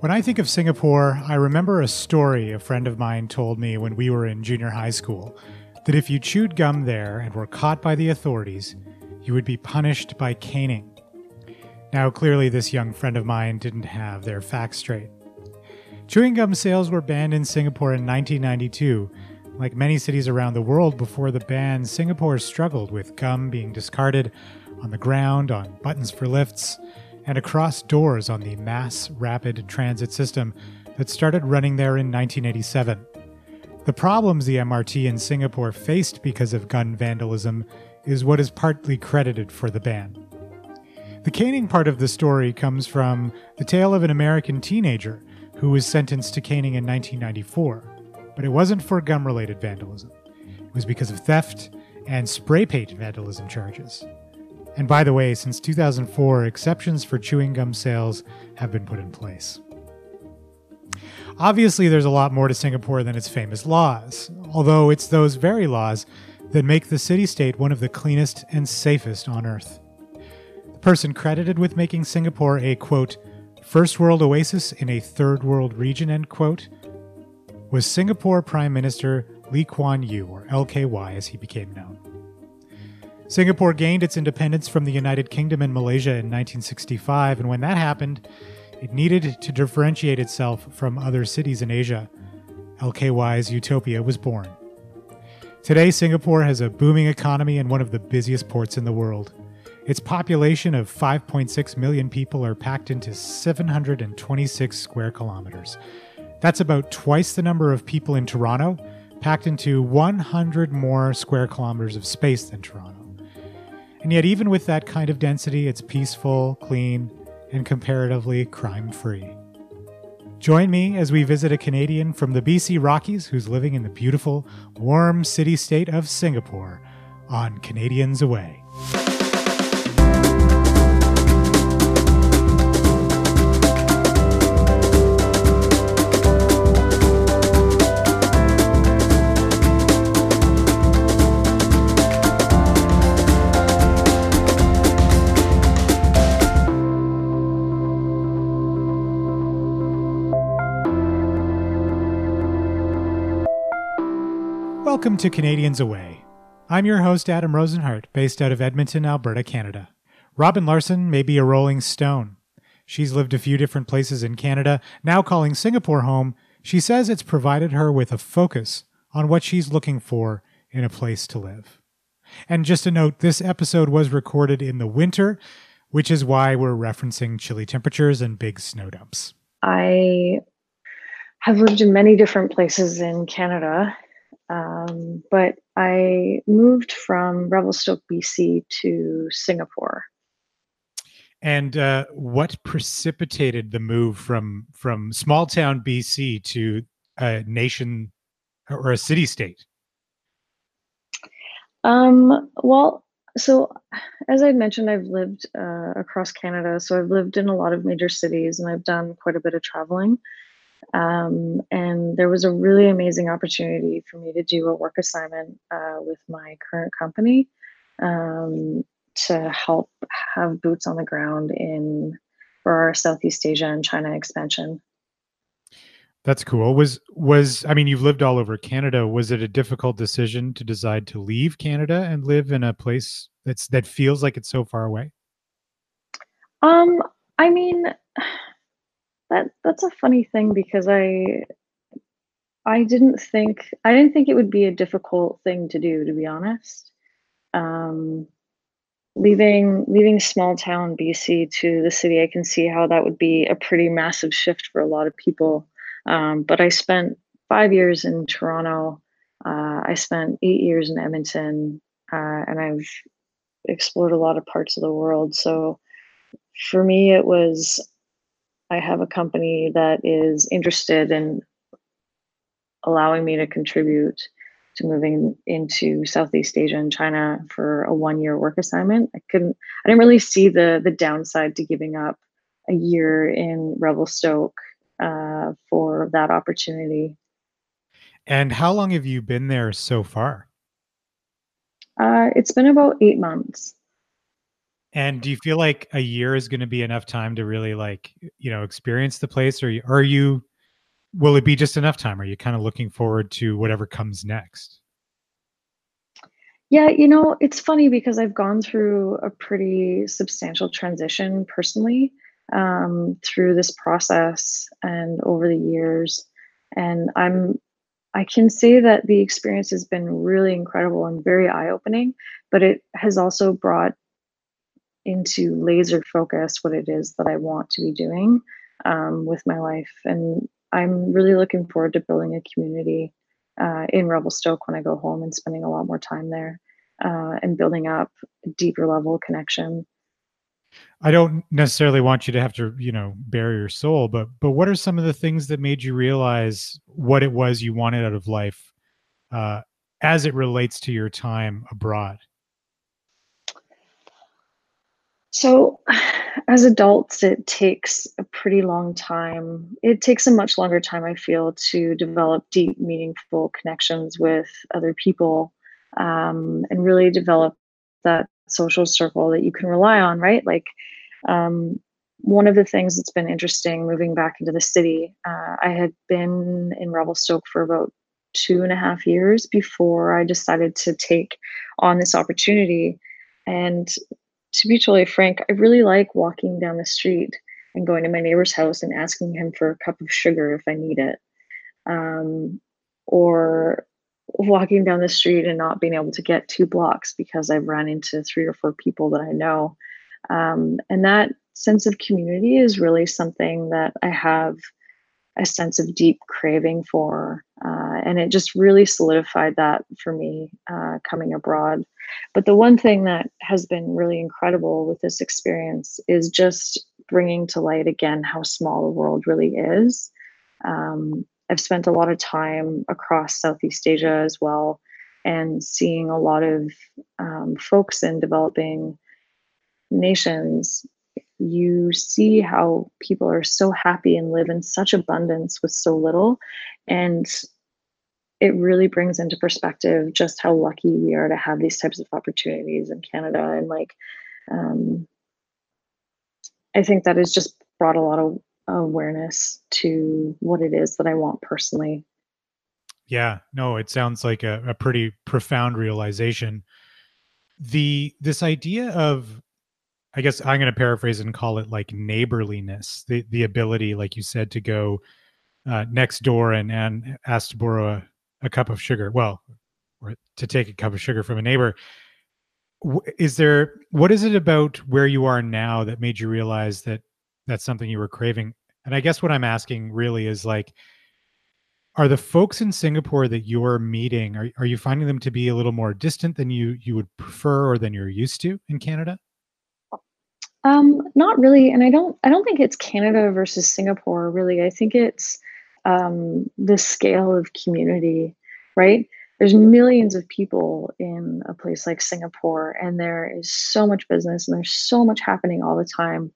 When I think of Singapore, I remember a story a friend of mine told me when we were in junior high school that if you chewed gum there and were caught by the authorities, you would be punished by caning. Now, clearly, this young friend of mine didn't have their facts straight. Chewing gum sales were banned in Singapore in 1992. Like many cities around the world before the ban, Singapore struggled with gum being discarded on the ground, on buttons for lifts, and across doors on the mass rapid transit system that started running there in 1987. The problems the MRT in Singapore faced because of gun vandalism is what is partly credited for the ban. The caning part of the story comes from the tale of an American teenager who was sentenced to caning in 1994, but it wasn't for gun related vandalism. It was because of theft and spray paint vandalism charges. And by the way, since 2004, exceptions for chewing gum sales have been put in place. Obviously, there's a lot more to Singapore than its famous laws, although it's those very laws that make the city state one of the cleanest and safest on earth. The person credited with making Singapore a quote, first world oasis in a third world region, end quote, was Singapore Prime Minister Lee Kuan Yew, or LKY as he became known. Singapore gained its independence from the United Kingdom and Malaysia in 1965, and when that happened, it needed to differentiate itself from other cities in Asia. LKY's Utopia was born. Today, Singapore has a booming economy and one of the busiest ports in the world. Its population of 5.6 million people are packed into 726 square kilometers. That's about twice the number of people in Toronto, packed into 100 more square kilometers of space than Toronto. And yet, even with that kind of density, it's peaceful, clean, and comparatively crime free. Join me as we visit a Canadian from the BC Rockies who's living in the beautiful, warm city state of Singapore on Canadians Away. Welcome to Canadians Away. I'm your host, Adam Rozenhart, based out of Edmonton, Alberta, Canada. Robin Larson may be a rolling stone. She's lived a few different places in Canada. Now calling Singapore home, she says it's provided her with a focus on what she's looking for in a place to live. And just a note this episode was recorded in the winter, which is why we're referencing chilly temperatures and big snow dumps. I have lived in many different places in Canada um, but I moved from Revelstoke, BC to Singapore. And uh, what precipitated the move from from small town BC to a nation or a city state? Um, well, so as I mentioned, I've lived uh, across Canada. So I've lived in a lot of major cities and I've done quite a bit of traveling. Um, and there was a really amazing opportunity for me to do a work assignment uh, with my current company um, to help have boots on the ground in for our Southeast Asia and China expansion. That's cool. Was was I mean you've lived all over Canada. Was it a difficult decision to decide to leave Canada and live in a place that's that feels like it's so far away? Um, I mean, that that's a funny thing because I I didn't think I didn't think it would be a difficult thing to do to be honest. Um, leaving leaving small town BC to the city, I can see how that would be a pretty massive shift for a lot of people. Um, but I spent five years in Toronto. Uh, I spent eight years in Edmonton, uh, and I've explored a lot of parts of the world. So for me, it was I have a company that is interested in allowing me to contribute to moving into Southeast Asia and China for a one year work assignment. I couldn't, I didn't really see the the downside to giving up a year in Revelstoke uh, for that opportunity. And how long have you been there so far? Uh, it's been about eight months. And do you feel like a year is going to be enough time to really like, you know, experience the place or are you will it be just enough time? Are you kind of looking forward to whatever comes next? Yeah, you know, it's funny because I've gone through a pretty substantial transition personally um, through this process and over the years. And I'm, I can say that the experience has been really incredible and very eye opening, but it has also brought into laser focus what it is that I want to be doing um, with my life. And I'm really looking forward to building a community uh, in Revelstoke when I go home and spending a lot more time there uh, and building up a deeper level connection. I don't necessarily want you to have to, you know, bare your soul, but but what are some of the things that made you realize what it was you wanted out of life uh, as it relates to your time abroad? So, as adults, it takes a pretty long time. It takes a much longer time, I feel, to develop deep, meaningful connections with other people um, and really develop that social circle that you can rely on, right? Like, um, one of the things that's been interesting moving back into the city, uh, I had been in Revelstoke for about two and a half years before I decided to take on this opportunity. And to be totally frank, I really like walking down the street and going to my neighbor's house and asking him for a cup of sugar if I need it. Um, or walking down the street and not being able to get two blocks because I've run into three or four people that I know. Um, and that sense of community is really something that I have a sense of deep craving for. Uh, and it just really solidified that for me uh, coming abroad. But the one thing that has been really incredible with this experience is just bringing to light again how small the world really is. Um, I've spent a lot of time across Southeast Asia as well and seeing a lot of um, folks in developing nations you see how people are so happy and live in such abundance with so little and it really brings into perspective just how lucky we are to have these types of opportunities in canada. And like um, i think that has just brought a lot of awareness to what it is that i want personally. Yeah. No it sounds like a, a pretty profound realization. The this idea of I guess I'm going to paraphrase and call it like neighborliness, the the ability, like you said, to go uh, next door and and ask to borrow a, a cup of sugar. Well, or to take a cup of sugar from a neighbor. Is there what is it about where you are now that made you realize that that's something you were craving? And I guess what I'm asking really is like, are the folks in Singapore that you're meeting are are you finding them to be a little more distant than you you would prefer or than you're used to in Canada? Um, not really, and I don't I don't think it's Canada versus Singapore really. I think it's um, the scale of community, right? There's millions of people in a place like Singapore, and there is so much business and there's so much happening all the time.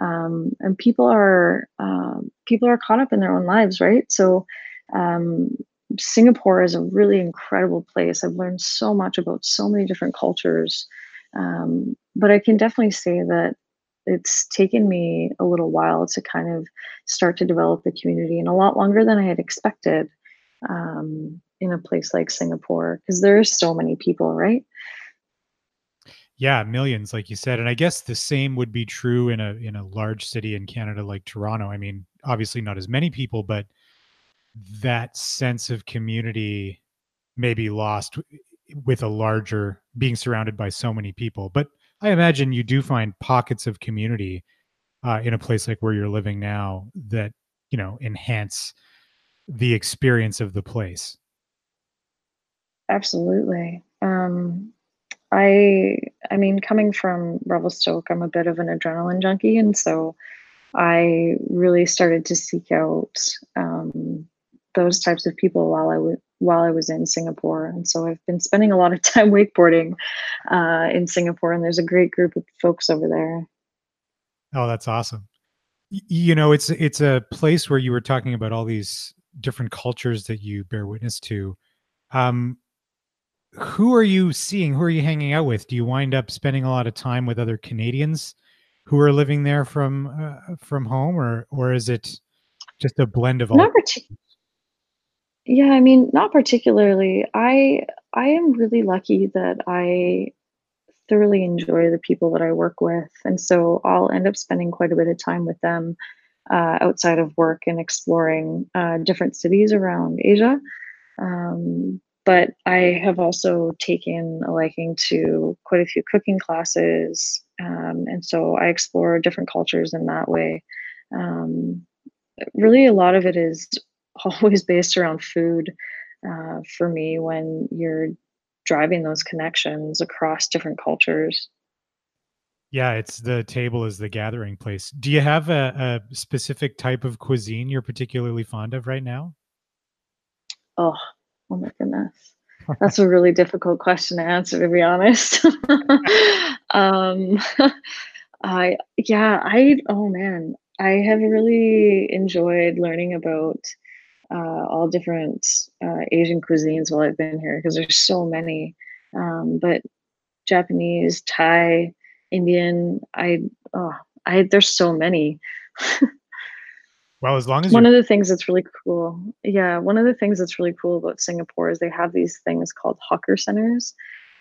Um, and people are um, people are caught up in their own lives, right? So um, Singapore is a really incredible place. I've learned so much about so many different cultures. Um, but I can definitely say that it's taken me a little while to kind of start to develop the community and a lot longer than I had expected um, in a place like Singapore because there are so many people, right? Yeah, millions, like you said, and I guess the same would be true in a in a large city in Canada like Toronto. I mean, obviously not as many people, but that sense of community may be lost with a larger being surrounded by so many people. But I imagine you do find pockets of community uh, in a place like where you're living now that you know enhance the experience of the place. Absolutely. Um, I I mean, coming from Revelstoke, I'm a bit of an adrenaline junkie, and so I really started to seek out um, those types of people while I was while I was in Singapore. And so I've been spending a lot of time wakeboarding uh, in Singapore, and there's a great group of folks over there. Oh, that's awesome. You know, it's it's a place where you were talking about all these different cultures that you bear witness to. Um, who are you seeing? Who are you hanging out with? Do you wind up spending a lot of time with other Canadians who are living there from uh, from home, or or is it just a blend of all? Not partic- yeah, I mean, not particularly. I I am really lucky that I thoroughly enjoy the people that I work with, and so I'll end up spending quite a bit of time with them uh, outside of work and exploring uh, different cities around Asia. Um, but I have also taken a liking to quite a few cooking classes, um, and so I explore different cultures in that way. Um, really, a lot of it is always based around food uh, for me when you're driving those connections across different cultures. Yeah, it's the table is the gathering place. Do you have a, a specific type of cuisine you're particularly fond of right now? Oh, oh my goodness. That's a really difficult question to answer, to be honest. um, I, yeah, I, oh man, I have really enjoyed learning about uh, all different uh, Asian cuisines while I've been here because there's so many. Um, but Japanese, Thai, Indian, I, oh, I, there's so many. Well, as long as one of the things that's really cool, yeah, one of the things that's really cool about Singapore is they have these things called hawker centers,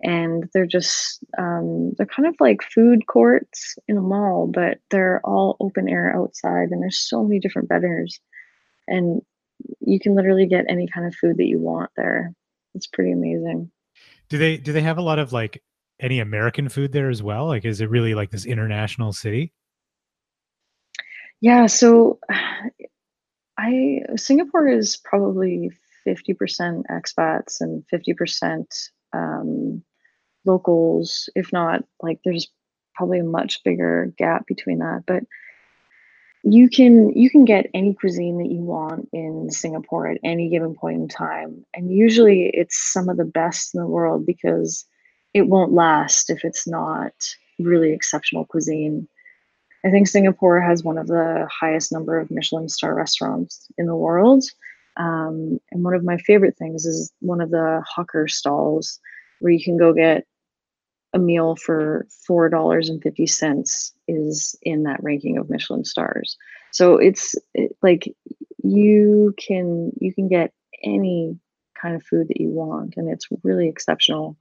and they're just um, they're kind of like food courts in a mall, but they're all open air outside, and there's so many different vendors, and you can literally get any kind of food that you want there. It's pretty amazing. Do they do they have a lot of like any American food there as well? Like, is it really like this international city? Yeah, so I Singapore is probably 50% expats and 50% um, locals, if not like there's probably a much bigger gap between that. But you can you can get any cuisine that you want in Singapore at any given point in time. And usually it's some of the best in the world because it won't last if it's not really exceptional cuisine. I think Singapore has one of the highest number of Michelin star restaurants in the world. Um, and one of my favorite things is one of the hawker stalls where you can go get a meal for four dollars and fifty cents is in that ranking of Michelin stars. So it's it, like you can you can get any kind of food that you want, and it's really exceptional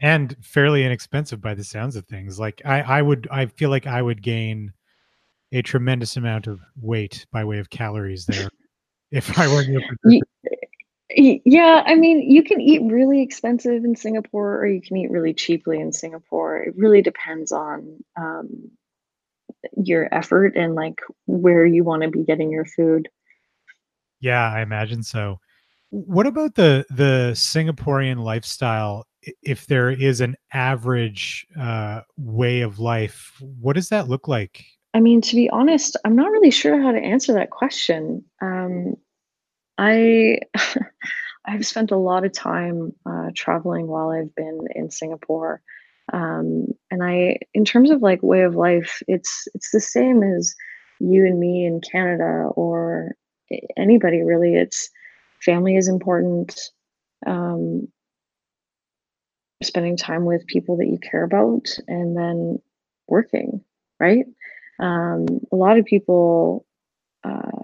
and fairly inexpensive by the sounds of things. Like I, I would, I feel like I would gain a tremendous amount of weight by way of calories there if I were Yeah, I mean, you can eat really expensive in Singapore, or you can eat really cheaply in Singapore. It really depends on um, your effort and like where you want to be getting your food. Yeah, I imagine so. What about the the Singaporean lifestyle? If there is an average uh, way of life, what does that look like? I mean, to be honest, I'm not really sure how to answer that question. Um, I I've spent a lot of time uh, traveling while I've been in Singapore, um, and I, in terms of like way of life, it's it's the same as you and me in Canada or anybody really. It's family is important. Um, spending time with people that you care about, and then working, right? Um, a lot of people, uh,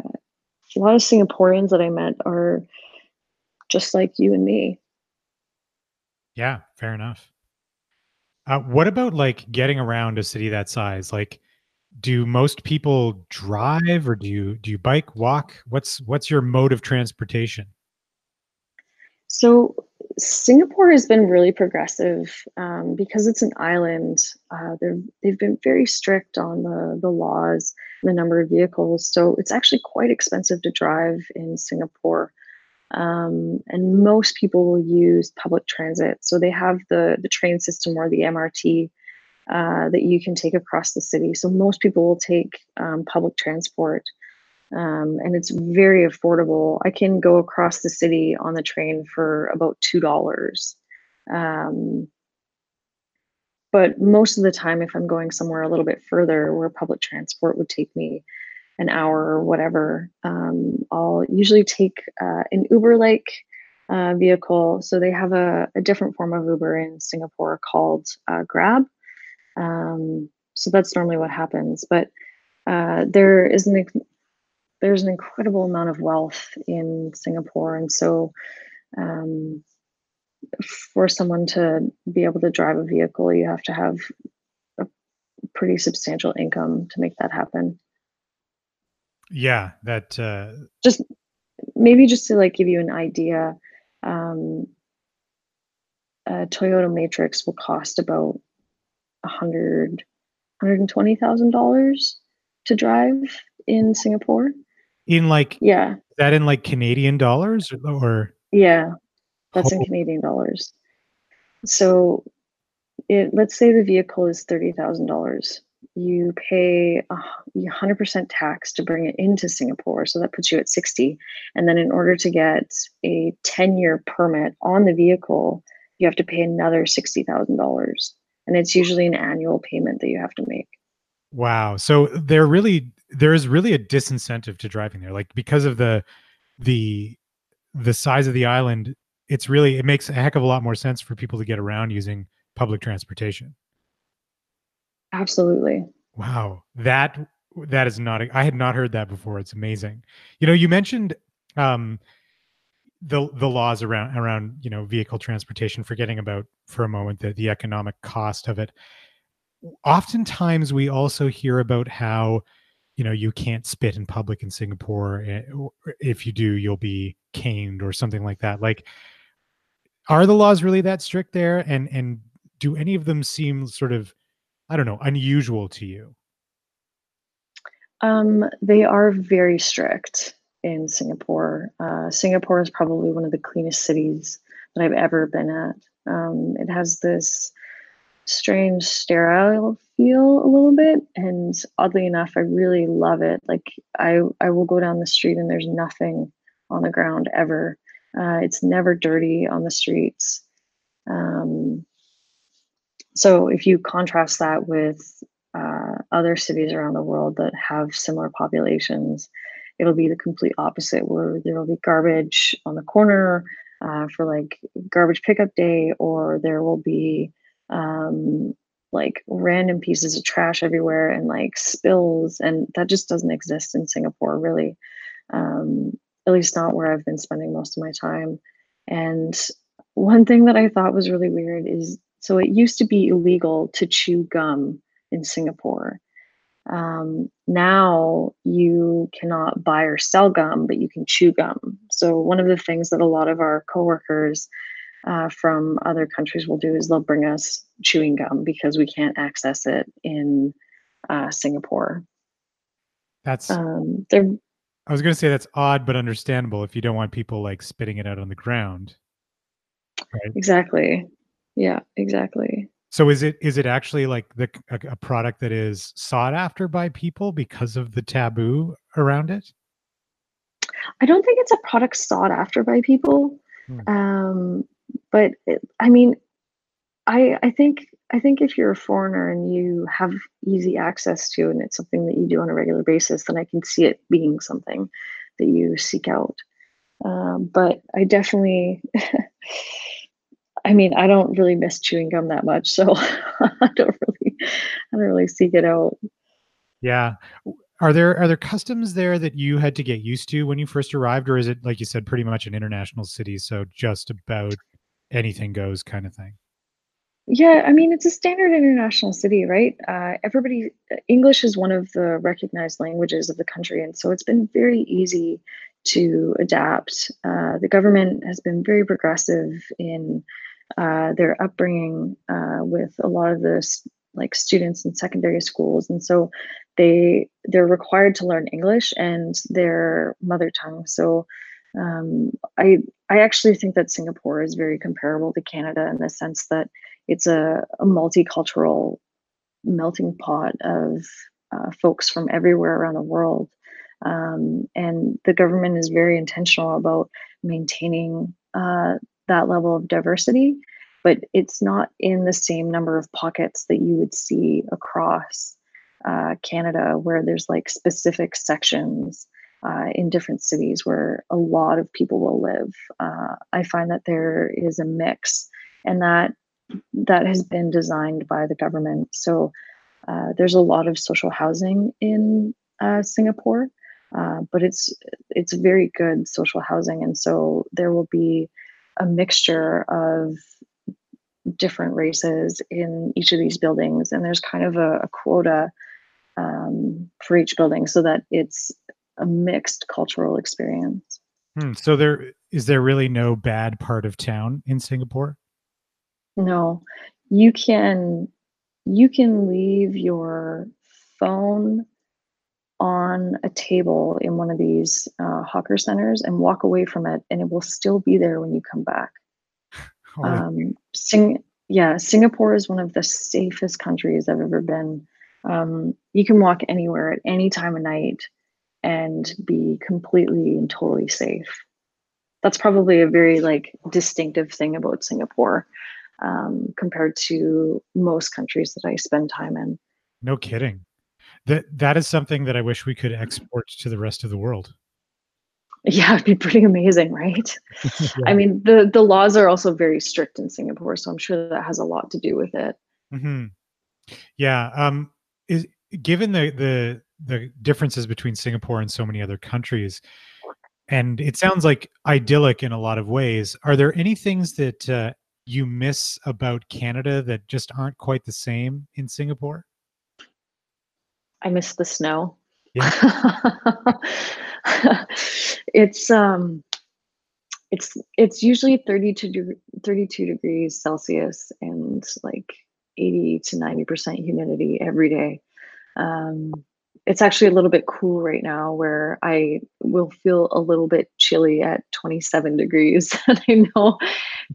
a lot of Singaporeans that I met are just like you and me. Yeah, fair enough. Uh, what about like getting around a city that size? Like, do most people drive or do you do you bike walk what's what's your mode of transportation so singapore has been really progressive um, because it's an island. Uh, they've been very strict on the, the laws the number of vehicles so it's actually quite expensive to drive in singapore. Um, and most people will use public transit so they have the the train system or the mrt uh, that you can take across the city. So most people will take um, public transport, um, and it's very affordable. I can go across the city on the train for about two dollars. Um, but most of the time, if I'm going somewhere a little bit further, where public transport would take me an hour or whatever, um, I'll usually take uh, an Uber-like uh, vehicle. So they have a, a, different form of Uber in Singapore called uh, Grab. Um, so that's normally what happens. But uh, there is an there's an incredible amount of wealth in Singapore, and so um, for someone to be able to drive a vehicle, you have to have a pretty substantial income to make that happen. Yeah, that uh... just maybe just to like give you an idea, um, a Toyota Matrix will cost about a hundred, hundred and twenty thousand dollars to drive in Singapore. In like yeah, that in like Canadian dollars or yeah, that's oh. in Canadian dollars. So, it let's say the vehicle is thirty thousand dollars you pay a 100% tax to bring it into Singapore. So that puts you at 60. And then in order to get a 10 year permit on the vehicle, you have to pay another $60,000. And it's usually an annual payment that you have to make. Wow. So they're really there is really a disincentive to driving there. Like because of the the the size of the island, it's really it makes a heck of a lot more sense for people to get around using public transportation. Absolutely. Wow. That that is not I had not heard that before. It's amazing. You know, you mentioned um the the laws around around, you know, vehicle transportation, forgetting about for a moment the, the economic cost of it. Oftentimes we also hear about how you know you can't spit in public in Singapore eh, if you do you'll be caned or something like that. Like are the laws really that strict there and and do any of them seem sort of I don't know, unusual to you? Um, they are very strict in Singapore. Uh, Singapore is probably one of the cleanest cities that I've ever been at. Um, it has this strange sterile feel a little bit and oddly enough i really love it. Like i i will go down the street and there's nothing on the ground ever. Uh, it's never dirty on the streets. Um, so if you contrast that with uh, other cities around the world that have similar populations, it'll be the complete opposite, where there will be garbage on the corner uh, for like garbage pickup day, or there will be um, like random pieces of trash everywhere and like spills, and that just doesn't exist in Singapore, really. Um, at least not where I've been spending most of my time. And one thing that I thought was really weird is so it used to be illegal to chew gum in Singapore. Um, now you cannot buy or sell gum, but you can chew gum. So one of the things that a lot of our coworkers uh, from other countries will do is they'll bring us chewing gum because we can't access it in uh, Singapore. That's um, I was going to say that's odd but understandable if you don't want people like spitting it out on the ground. Right? Exactly. Yeah, exactly. So is it is it actually like the a, a, product that is sought after by people because of the taboo around it? I don't think it's a product sought after by people. Hmm. Um, but it, I mean, I I think I think if you're a foreigner and you have easy access to and it's something that you do on a regular basis, then I can see it being something that you seek out. Um, but I definitely I mean, I don't really miss chewing gum that much, so I don't really, I don't really seek it out. Yeah. Are there are there customs there that you had to get used to when you first arrived, or is it like you said, pretty much an international city, so just about anything goes kind of thing? Yeah, I mean, it's a standard international city, right? Uh, everybody, English is one of the recognized languages of the country, and so it's been very easy to adapt. Uh, the government has been very progressive in uh, their upbringing uh, with a lot of the like students in secondary schools, and so they they're required to learn English and their mother tongue. So um, I I actually think that Singapore is very comparable to Canada in the sense that it's a, a multicultural melting pot of uh, folks from everywhere around the world. Um, and the government is very intentional about maintaining uh, that level of diversity, but it's not in the same number of pockets that you would see across uh, Canada, where there's like specific sections uh, in different cities where a lot of people will live. Uh, I find that there is a mix, and that that has been designed by the government. So uh, there's a lot of social housing in uh, Singapore, uh, but it's it's very good social housing, and so there will be a mixture of different races in each of these buildings, and there's kind of a, a quota um, for each building so that it's a mixed cultural experience. Hmm, so there is there really no bad part of town in Singapore? No, you can you can leave your phone on a table in one of these uh, hawker centers and walk away from it, and it will still be there when you come back. Oh, um, Sing- yeah, Singapore is one of the safest countries I've ever been. Um, you can walk anywhere at any time of night and be completely and totally safe. That's probably a very like distinctive thing about Singapore um, compared to most countries that I spend time in. No kidding. That that is something that I wish we could export to the rest of the world. Yeah, it'd be pretty amazing, right? yeah. I mean, the the laws are also very strict in Singapore, so I'm sure that has a lot to do with it. Mm-hmm. Yeah. Um. Is given the the the differences between Singapore and so many other countries, and it sounds like idyllic in a lot of ways. Are there any things that uh, you miss about Canada that just aren't quite the same in Singapore? I miss the snow. Yeah. it's um it's it's usually 32 32 degrees Celsius and like 80 to 90% humidity every day. Um it's actually a little bit cool right now where I will feel a little bit chilly at 27 degrees. and I know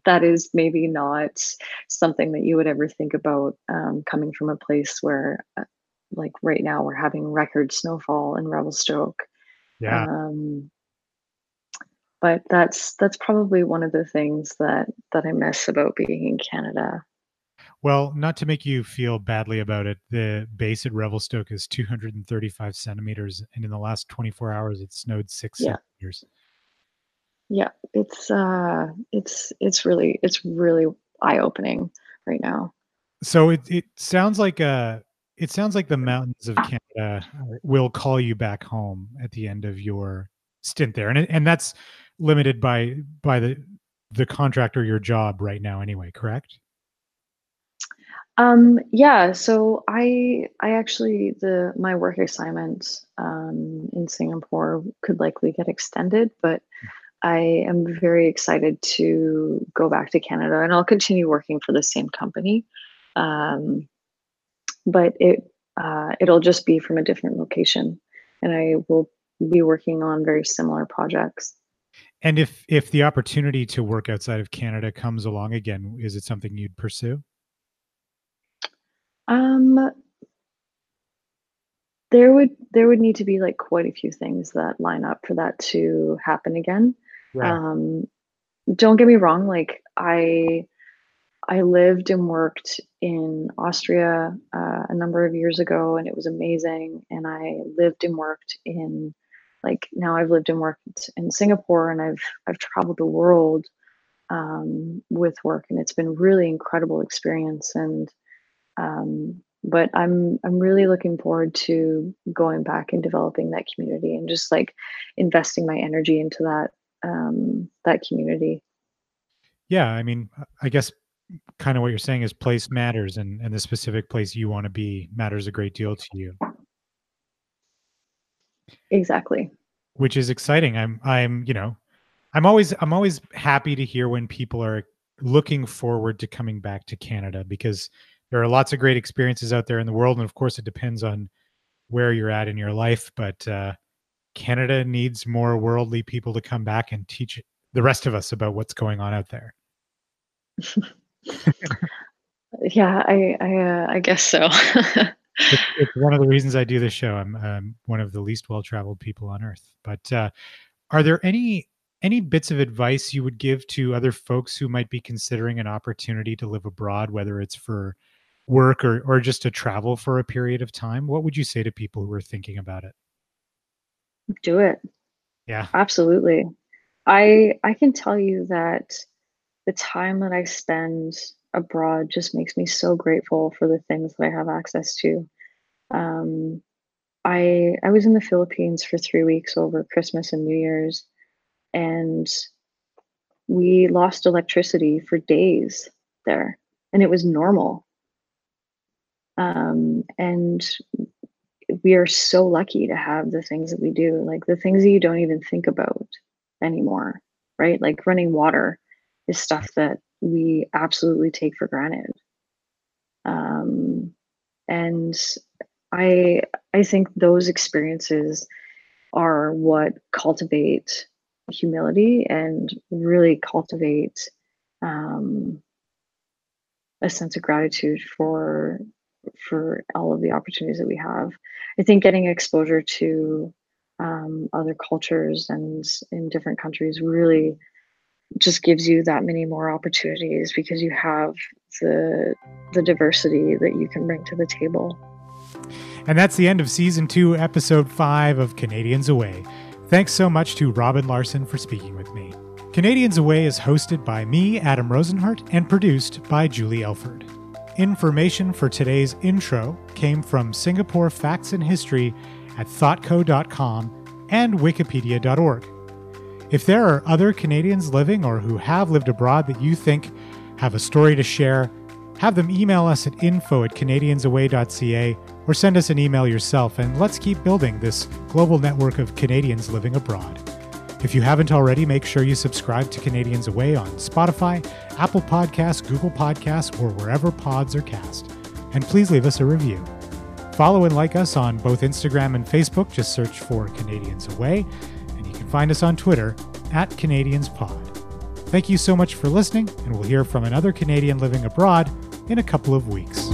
that is maybe not something that you would ever think about um, coming from a place where, uh, like right now, we're having record snowfall in Revelstoke. Yeah. Um, but that's that's probably one of the things that that I miss about being in Canada. Well, not to make you feel badly about it, the base at Revelstoke is 235 centimeters, and in the last 24 hours, it snowed six yeah. centimeters. Yeah, it's uh, it's it's really it's really eye opening right now. So it it sounds like uh it sounds like the mountains of Canada will call you back home at the end of your stint there, and and that's limited by by the the contract or your job right now anyway. Correct? Um, yeah, so I I actually the my work assignment um, in Singapore could likely get extended, but I am very excited to go back to Canada, and I'll continue working for the same company. Um, but it uh, it'll just be from a different location, and I will be working on very similar projects. And if if the opportunity to work outside of Canada comes along again, is it something you'd pursue? Um, there would there would need to be like quite a few things that line up for that to happen again. Right. Um, don't get me wrong, like I I lived and worked in Austria uh, a number of years ago, and it was amazing. And I lived and worked in like now I've lived and worked in Singapore, and I've I've traveled the world um, with work, and it's been really incredible experience. And um, but I'm I'm really looking forward to going back and developing that community and just like investing my energy into that um, that community. Yeah, I mean, I guess kind of what you're saying is place matters, and and the specific place you want to be matters a great deal to you. Exactly. Which is exciting. I'm I'm you know, I'm always I'm always happy to hear when people are looking forward to coming back to Canada because there are lots of great experiences out there in the world, and of course, it depends on where you're at in your life. But uh, Canada needs more worldly people to come back and teach the rest of us about what's going on out there. yeah, I I, uh, I guess so. it's, it's, one of the reasons I do this show. I'm um, one of the least well-traveled people on earth. But uh, are there any any bits of advice you would give to other folks who might be considering an opportunity to live abroad, whether it's for work or or just to travel for a period of time, what would you say to people who are thinking about it? Do it. Yeah. Absolutely. I I can tell you that the time that I spend abroad just makes me so grateful for the things that I have access to. Um, I I was in the Philippines for three weeks over Christmas and New Year's, and we lost electricity for days there, and it was normal. Um, and we are so lucky to have the things that we do, like the things that you don't even think about anymore, right? Like running water is stuff that we absolutely take for granted. Um, and I I think those experiences are what cultivate humility and really cultivate um, a sense of gratitude for for all of the opportunities that we have. I think getting exposure to um, other cultures and in different countries really just gives you that many more opportunities because you have the the diversity that you can bring to the table. And that's the end of season two, episode five of Canadians Away. Thanks so much to Robin Larson for speaking with me. Canadians Away is hosted by me, Adam Rozenhart, and produced by Julie Elford. Information for today's intro came from Singapore Facts and History at thoughtco.com and wikipedia.org. If there are other Canadians living or who have lived abroad that you think have a story to share, have them email us at info at canadiansaway.ca or send us an email yourself and let's keep building this global network of Canadians living abroad. If you haven't already, make sure you subscribe to Canadians Away on Spotify, Apple Podcasts, Google Podcasts, or wherever pods are cast. And please leave us a review. Follow and like us on both Instagram and Facebook. Just search for Canadians Away. And you can find us on Twitter at Canadians Pod. Thank you so much for listening, and we'll hear from another Canadian living abroad in a couple of weeks.